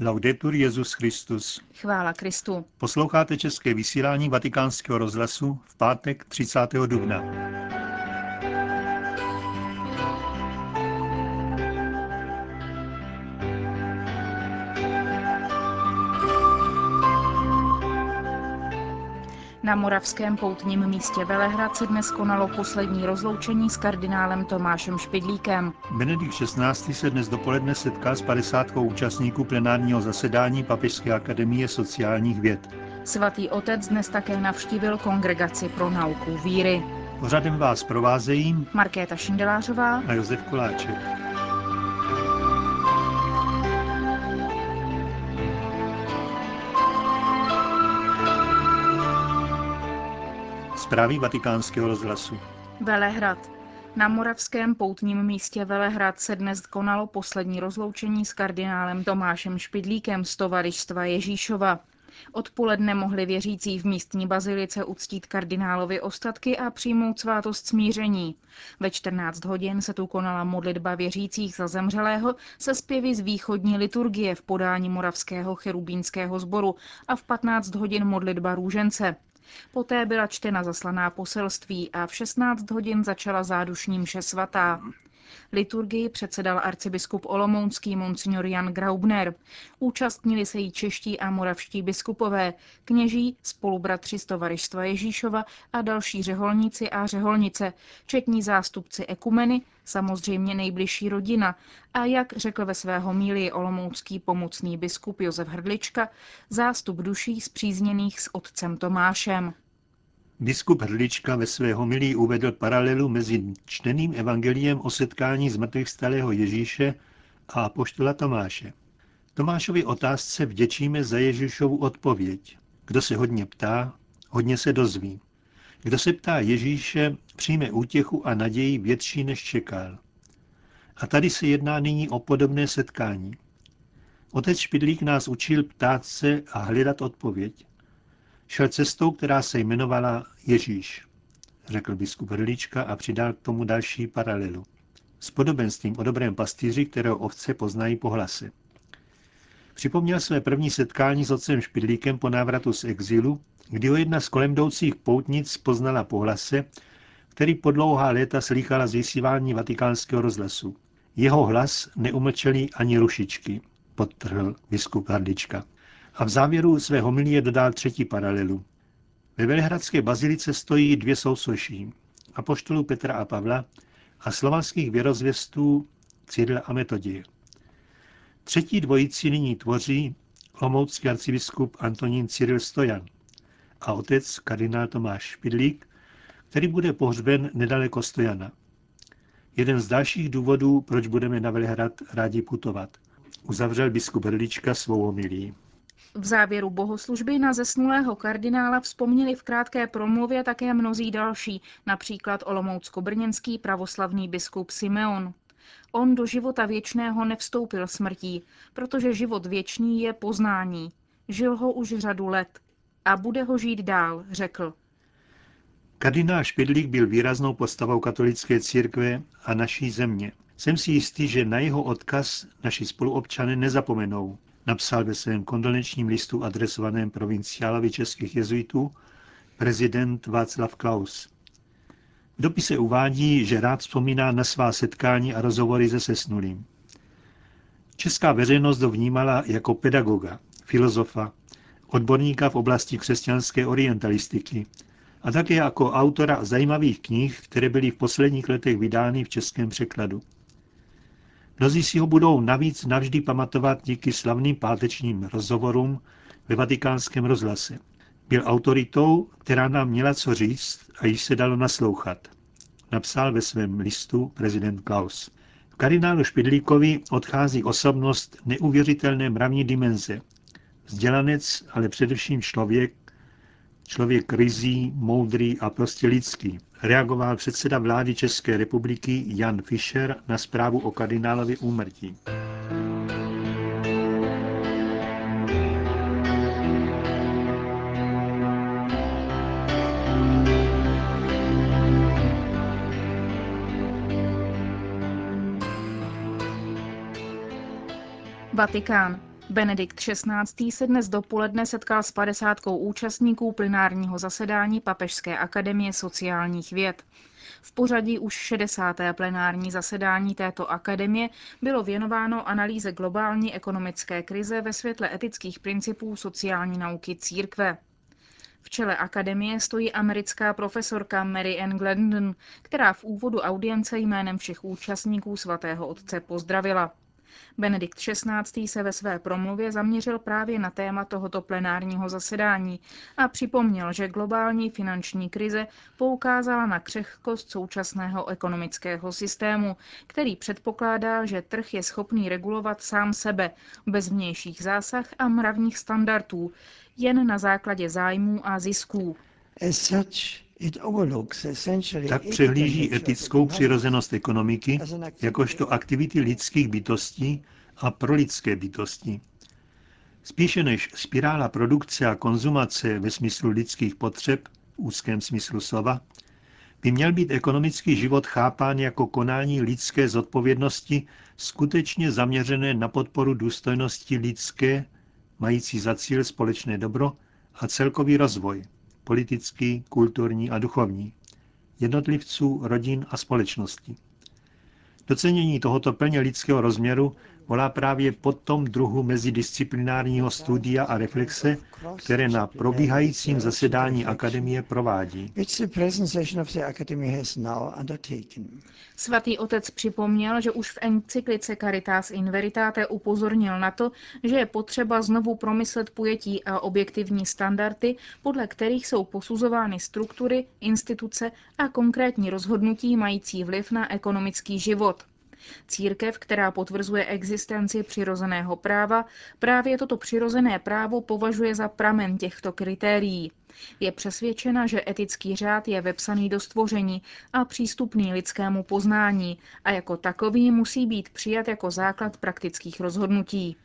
Laudetur Jezus Christus. Chvála Kristu. Posloucháte české vysílání Vatikánského rozhlasu v pátek 30. dubna. Na moravském poutním místě Velehrad se dnes konalo poslední rozloučení s kardinálem Tomášem Špidlíkem. Benedikt XVI. se dnes dopoledne setká s 50 účastníků plenárního zasedání Papežské akademie sociálních věd. Svatý otec dnes také navštívil kongregaci pro nauku víry. Pořadem vás provázejí Markéta Šindelářová a Josef Koláček. Zprávy vatikánského rozhlasu. Velehrad. Na moravském poutním místě Velehrad se dnes konalo poslední rozloučení s kardinálem Tomášem Špidlíkem z tovarištva Ježíšova. Odpoledne mohli věřící v místní bazilice uctít kardinálovi ostatky a přijmout svátost smíření. Ve 14 hodin se tu konala modlitba věřících za zemřelého se zpěvy z východní liturgie v podání Moravského cherubínského sboru a v 15 hodin modlitba růžence. Poté byla čtena zaslaná poselství a v 16 hodin začala zádušní mše svatá. Liturgii předsedal arcibiskup Olomoucký monsignor Jan Graubner. Účastnili se jí čeští a moravští biskupové, kněží, spolubratři z tovarištva Ježíšova a další řeholníci a řeholnice, četní zástupci ekumeny, samozřejmě nejbližší rodina a, jak řekl ve svého míli olomoucký pomocný biskup Josef Hrdlička, zástup duší zpřízněných s otcem Tomášem. Biskup Hrdlička ve své homilí uvedl paralelu mezi čteným evangeliem o setkání z mrtvých stalého Ježíše a apoštola Tomáše. Tomášovi otázce vděčíme za Ježíšovu odpověď. Kdo se hodně ptá, hodně se dozví. Kdo se ptá Ježíše, přijme útěchu a naději větší, než čekal. A tady se jedná nyní o podobné setkání. Otec Špidlík nás učil ptát se a hledat odpověď. Šel cestou, která se jmenovala Ježíš, řekl biskup Hrlička a přidal k tomu další paralelu. S podobenstvím o dobrém pastýři, kterého ovce poznají po hlase. Připomněl své první setkání s otcem Špidlíkem po návratu z exilu, kdy ho jedna z kolem jdoucích poutnic poznala po hlase, který po dlouhá léta slýchala z vysílání vatikánského rozhlasu. Jeho hlas neumlčeli ani rušičky, podtrhl biskup Hrdlička. A v závěru své homilie dodal třetí paralelu. Ve Velehradské bazilice stojí dvě sousoší, apoštolů Petra a Pavla a slovanských věrozvěstů Cyrila a Metodie. Třetí dvojici nyní tvoří olomoucký arcibiskup Antonín Cyril Stojan a otec kardinál Tomáš Špidlík, který bude pohřben nedaleko Stojana. Jeden z dalších důvodů, proč budeme na Velehrad rádi putovat, uzavřel biskup Hrdlička svou homilí. V závěru bohoslužby na zesnulého kardinála vzpomněli v krátké promluvě také mnozí další, například olomoucko-brněnský pravoslavný biskup Simeon. On do života věčného nevstoupil smrtí, protože život věčný je poznání. Žil ho už řadu let a bude ho žít dál, řekl. Kardinál Špidlík byl výraznou postavou katolické církve a naší země. Jsem si jistý, že na jeho odkaz naši spoluobčany nezapomenou, napsal ve svém kondolenčním listu adresovaném provinciálovi českých jezuitů prezident Václav Klaus. V dopise uvádí, že rád vzpomíná na svá setkání a rozhovory se sesnulým. Česká veřejnost ho vnímala jako pedagoga, filozofa, odborníka v oblasti křesťanské orientalistiky a také jako autora zajímavých knih, které byly v posledních letech vydány v českém překladu. Mnozí si ho budou navíc navždy pamatovat díky slavným pátečním rozhovorům ve vatikánském rozhlase. Byl autoritou, která nám měla co říct a již se dalo naslouchat. Napsal ve svém listu prezident Klaus. V kardinálu Špidlíkovi odchází osobnost neuvěřitelné mravní dimenze. Vzdělanec, ale především člověk, člověk rizí, moudrý a prostě lidský, reagoval předseda vlády České republiky Jan Fischer na zprávu o kardinálovi úmrtí. Vatikán. Benedikt XVI. se dnes dopoledne setkal s padesátkou účastníků plenárního zasedání Papežské akademie sociálních věd. V pořadí už 60. plenární zasedání této akademie bylo věnováno analýze globální ekonomické krize ve světle etických principů sociální nauky církve. V čele akademie stojí americká profesorka Mary Ann Glendon, která v úvodu audience jménem všech účastníků svatého otce pozdravila. Benedikt XVI. se ve své promluvě zaměřil právě na téma tohoto plenárního zasedání a připomněl, že globální finanční krize poukázala na křehkost současného ekonomického systému, který předpokládá, že trh je schopný regulovat sám sebe bez vnějších zásah a mravních standardů, jen na základě zájmů a zisků. Tak přehlíží etickou přirozenost ekonomiky jakožto aktivity lidských bytostí a pro lidské bytosti. Spíše než spirála produkce a konzumace ve smyslu lidských potřeb, v úzkém smyslu slova, by měl být ekonomický život chápán jako konání lidské zodpovědnosti skutečně zaměřené na podporu důstojnosti lidské, mající za cíl společné dobro a celkový rozvoj, politický, kulturní a duchovní, jednotlivců, rodin a společnosti. Docenění tohoto plně lidského rozměru volá právě po tom druhu mezidisciplinárního studia a reflexe, které na probíhajícím zasedání Akademie provádí. Svatý otec připomněl, že už v encyklice Caritas in Veritate upozornil na to, že je potřeba znovu promyslet pojetí a objektivní standardy, podle kterých jsou posuzovány struktury, instituce a konkrétní rozhodnutí mající vliv na ekonomický život. Církev, která potvrzuje existenci přirozeného práva, právě toto přirozené právo považuje za pramen těchto kritérií. Je přesvědčena, že etický řád je vepsaný do stvoření a přístupný lidskému poznání a jako takový musí být přijat jako základ praktických rozhodnutí.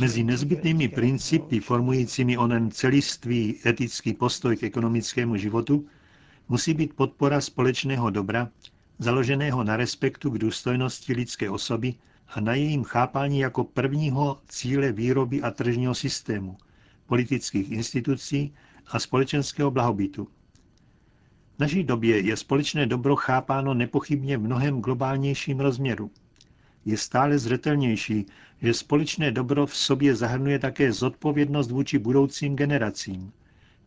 Mezi nezbytnými principy formujícími onen celistvý etický postoj k ekonomickému životu musí být podpora společného dobra, založeného na respektu k důstojnosti lidské osoby a na jejím chápání jako prvního cíle výroby a tržního systému, politických institucí a společenského blahobytu. V naší době je společné dobro chápáno nepochybně v mnohem globálnějším rozměru. Je stále zřetelnější, že společné dobro v sobě zahrnuje také zodpovědnost vůči budoucím generacím,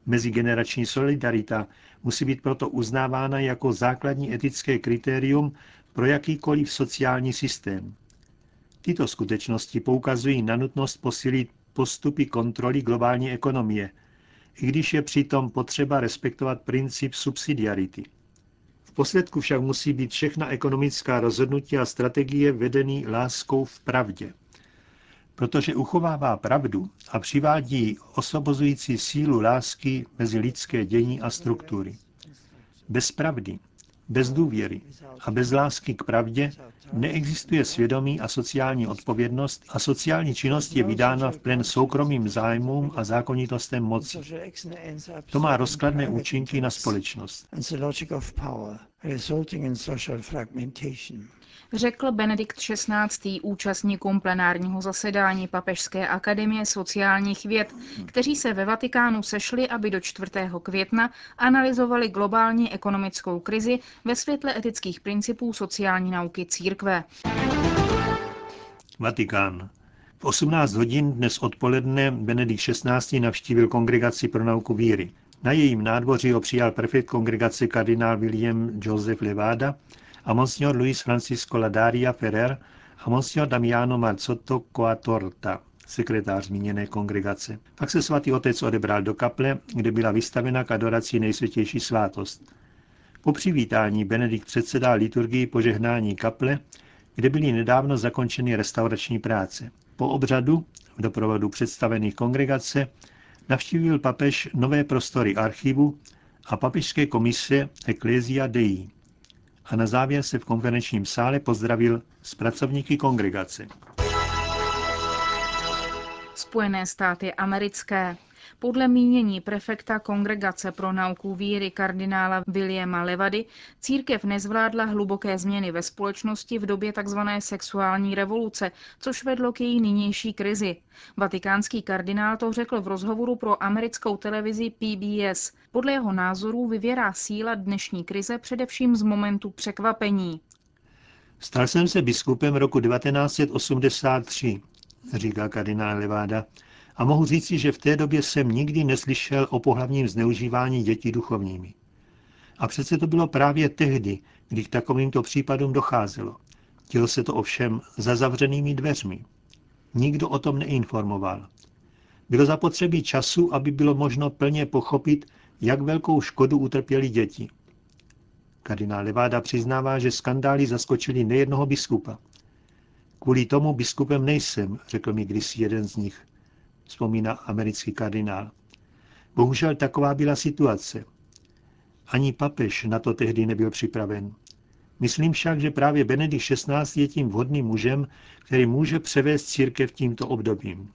Mezigenerační solidarita musí být proto uznávána jako základní etické kritérium pro jakýkoliv sociální systém. Tyto skutečnosti poukazují na nutnost posílit postupy kontroly globální ekonomie, i když je přitom potřeba respektovat princip subsidiarity. V posledku však musí být všechna ekonomická rozhodnutí a strategie vedený láskou v pravdě protože uchovává pravdu a přivádí osobozující sílu lásky mezi lidské dění a struktury. Bez pravdy, bez důvěry a bez lásky k pravdě neexistuje svědomí a sociální odpovědnost a sociální činnost je vydána v plen soukromým zájmům a zákonitostem moci. To má rozkladné účinky na společnost řekl Benedikt XVI. účastníkům plenárního zasedání Papežské akademie sociálních věd, kteří se ve Vatikánu sešli, aby do 4. května analyzovali globální ekonomickou krizi ve světle etických principů sociální nauky církve. Vatikán. V 18 hodin dnes odpoledne Benedikt XVI. navštívil kongregaci pro nauku víry. Na jejím nádvoří ho přijal prefekt kongregace kardinál William Joseph Levada a monsignor Luis Francisco Ladaria Ferrer a monsignor Damiano Marzotto Coatorta, sekretář zmíněné kongregace. Pak se svatý otec odebral do kaple, kde byla vystavena k adoraci nejsvětější svátost. Po přivítání Benedikt předsedá liturgii požehnání kaple, kde byly nedávno zakončeny restaurační práce. Po obřadu, v doprovodu představených kongregace, navštívil papež nové prostory archivu a papežské komise Ecclesia Dei a na závěr se v konferenčním sále pozdravil s pracovníky kongregace. Spojené státy americké. Podle mínění prefekta Kongregace pro nauku víry kardinála Williama Levady církev nezvládla hluboké změny ve společnosti v době tzv. sexuální revoluce, což vedlo k její nynější krizi. Vatikánský kardinál to řekl v rozhovoru pro americkou televizi PBS. Podle jeho názorů vyvěrá síla dnešní krize především z momentu překvapení. Stal jsem se biskupem roku 1983, říká kardinál Leváda, a mohu říci, že v té době jsem nikdy neslyšel o pohlavním zneužívání dětí duchovními. A přece to bylo právě tehdy, kdy k takovýmto případům docházelo. Dělo se to ovšem za zavřenými dveřmi. Nikdo o tom neinformoval. Bylo zapotřebí času, aby bylo možno plně pochopit, jak velkou škodu utrpěli děti. Kardinál Leváda přiznává, že skandály zaskočili nejednoho biskupa. Kvůli tomu biskupem nejsem, řekl mi kdysi jeden z nich, vzpomíná americký kardinál. Bohužel taková byla situace. Ani papež na to tehdy nebyl připraven. Myslím však, že právě Benedikt XVI je tím vhodným mužem, který může převést církev tímto obdobím.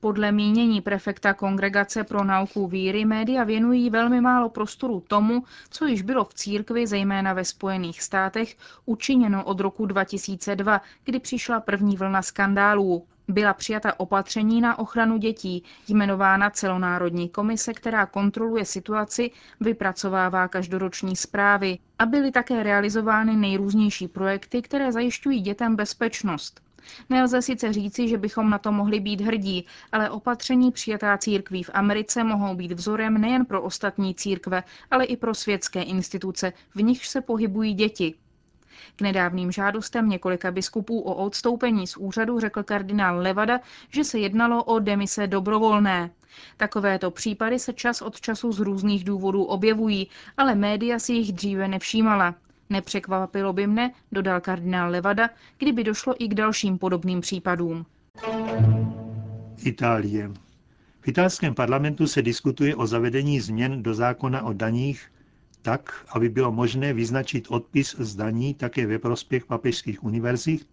Podle mínění prefekta Kongregace pro nauku víry média věnují velmi málo prostoru tomu, co již bylo v církvi, zejména ve Spojených státech, učiněno od roku 2002, kdy přišla první vlna skandálů. Byla přijata opatření na ochranu dětí, jmenována celonárodní komise, která kontroluje situaci, vypracovává každoroční zprávy a byly také realizovány nejrůznější projekty, které zajišťují dětem bezpečnost. Nelze sice říci, že bychom na to mohli být hrdí, ale opatření přijatá církví v Americe mohou být vzorem nejen pro ostatní církve, ale i pro světské instituce, v nichž se pohybují děti. K nedávným žádostem několika biskupů o odstoupení z úřadu řekl kardinál Levada, že se jednalo o demise dobrovolné. Takovéto případy se čas od času z různých důvodů objevují, ale média si jich dříve nevšímala. Nepřekvapilo by mne, dodal kardinál Levada, kdyby došlo i k dalším podobným případům. Itálie. V italském parlamentu se diskutuje o zavedení změn do zákona o daních tak, aby bylo možné vyznačit odpis z daní také ve prospěch papežských univerzit,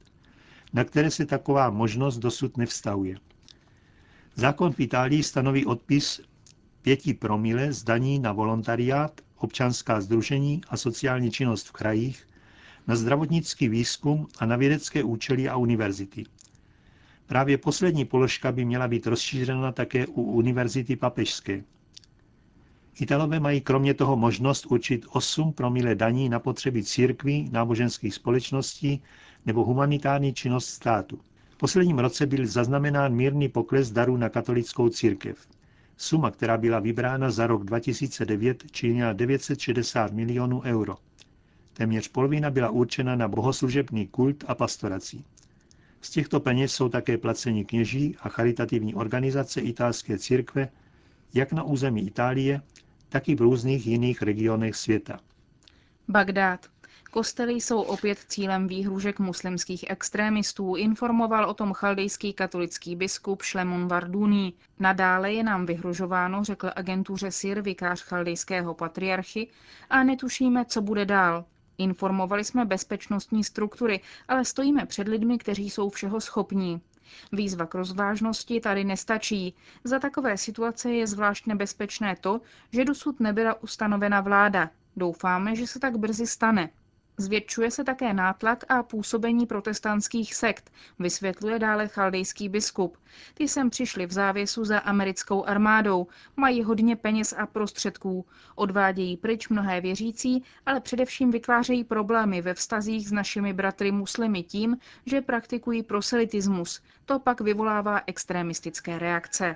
na které se taková možnost dosud nevztahuje. Zákon v Itálii stanoví odpis 5 promile z daní na volontariát občanská združení a sociální činnost v krajích, na zdravotnický výzkum a na vědecké účely a univerzity. Právě poslední položka by měla být rozšířena také u univerzity papežské. Italové mají kromě toho možnost určit 8 promile daní na potřeby církví, náboženských společností nebo humanitární činnost státu. V posledním roce byl zaznamenán mírný pokles darů na katolickou církev. Suma, která byla vybrána za rok 2009, činila 960 milionů euro. Téměř polovina byla určena na bohoslužebný kult a pastorací. Z těchto peněz jsou také placeni kněží a charitativní organizace italské církve, jak na území Itálie, tak i v různých jiných regionech světa. Bagdád. Kostely jsou opět cílem výhružek muslimských extrémistů, informoval o tom chaldejský katolický biskup Šlemun Varduni. Nadále je nám vyhružováno, řekl agentuře SIR vikář chaldejského patriarchy, a netušíme, co bude dál. Informovali jsme bezpečnostní struktury, ale stojíme před lidmi, kteří jsou všeho schopní. Výzva k rozvážnosti tady nestačí. Za takové situace je zvlášť nebezpečné to, že dosud nebyla ustanovena vláda. Doufáme, že se tak brzy stane. Zvětšuje se také nátlak a působení protestantských sekt, vysvětluje dále chaldejský biskup. Ty sem přišli v závěsu za americkou armádou, mají hodně peněz a prostředků, odvádějí pryč mnohé věřící, ale především vytvářejí problémy ve vztazích s našimi bratry muslimy tím, že praktikují proselitismus. To pak vyvolává extremistické reakce.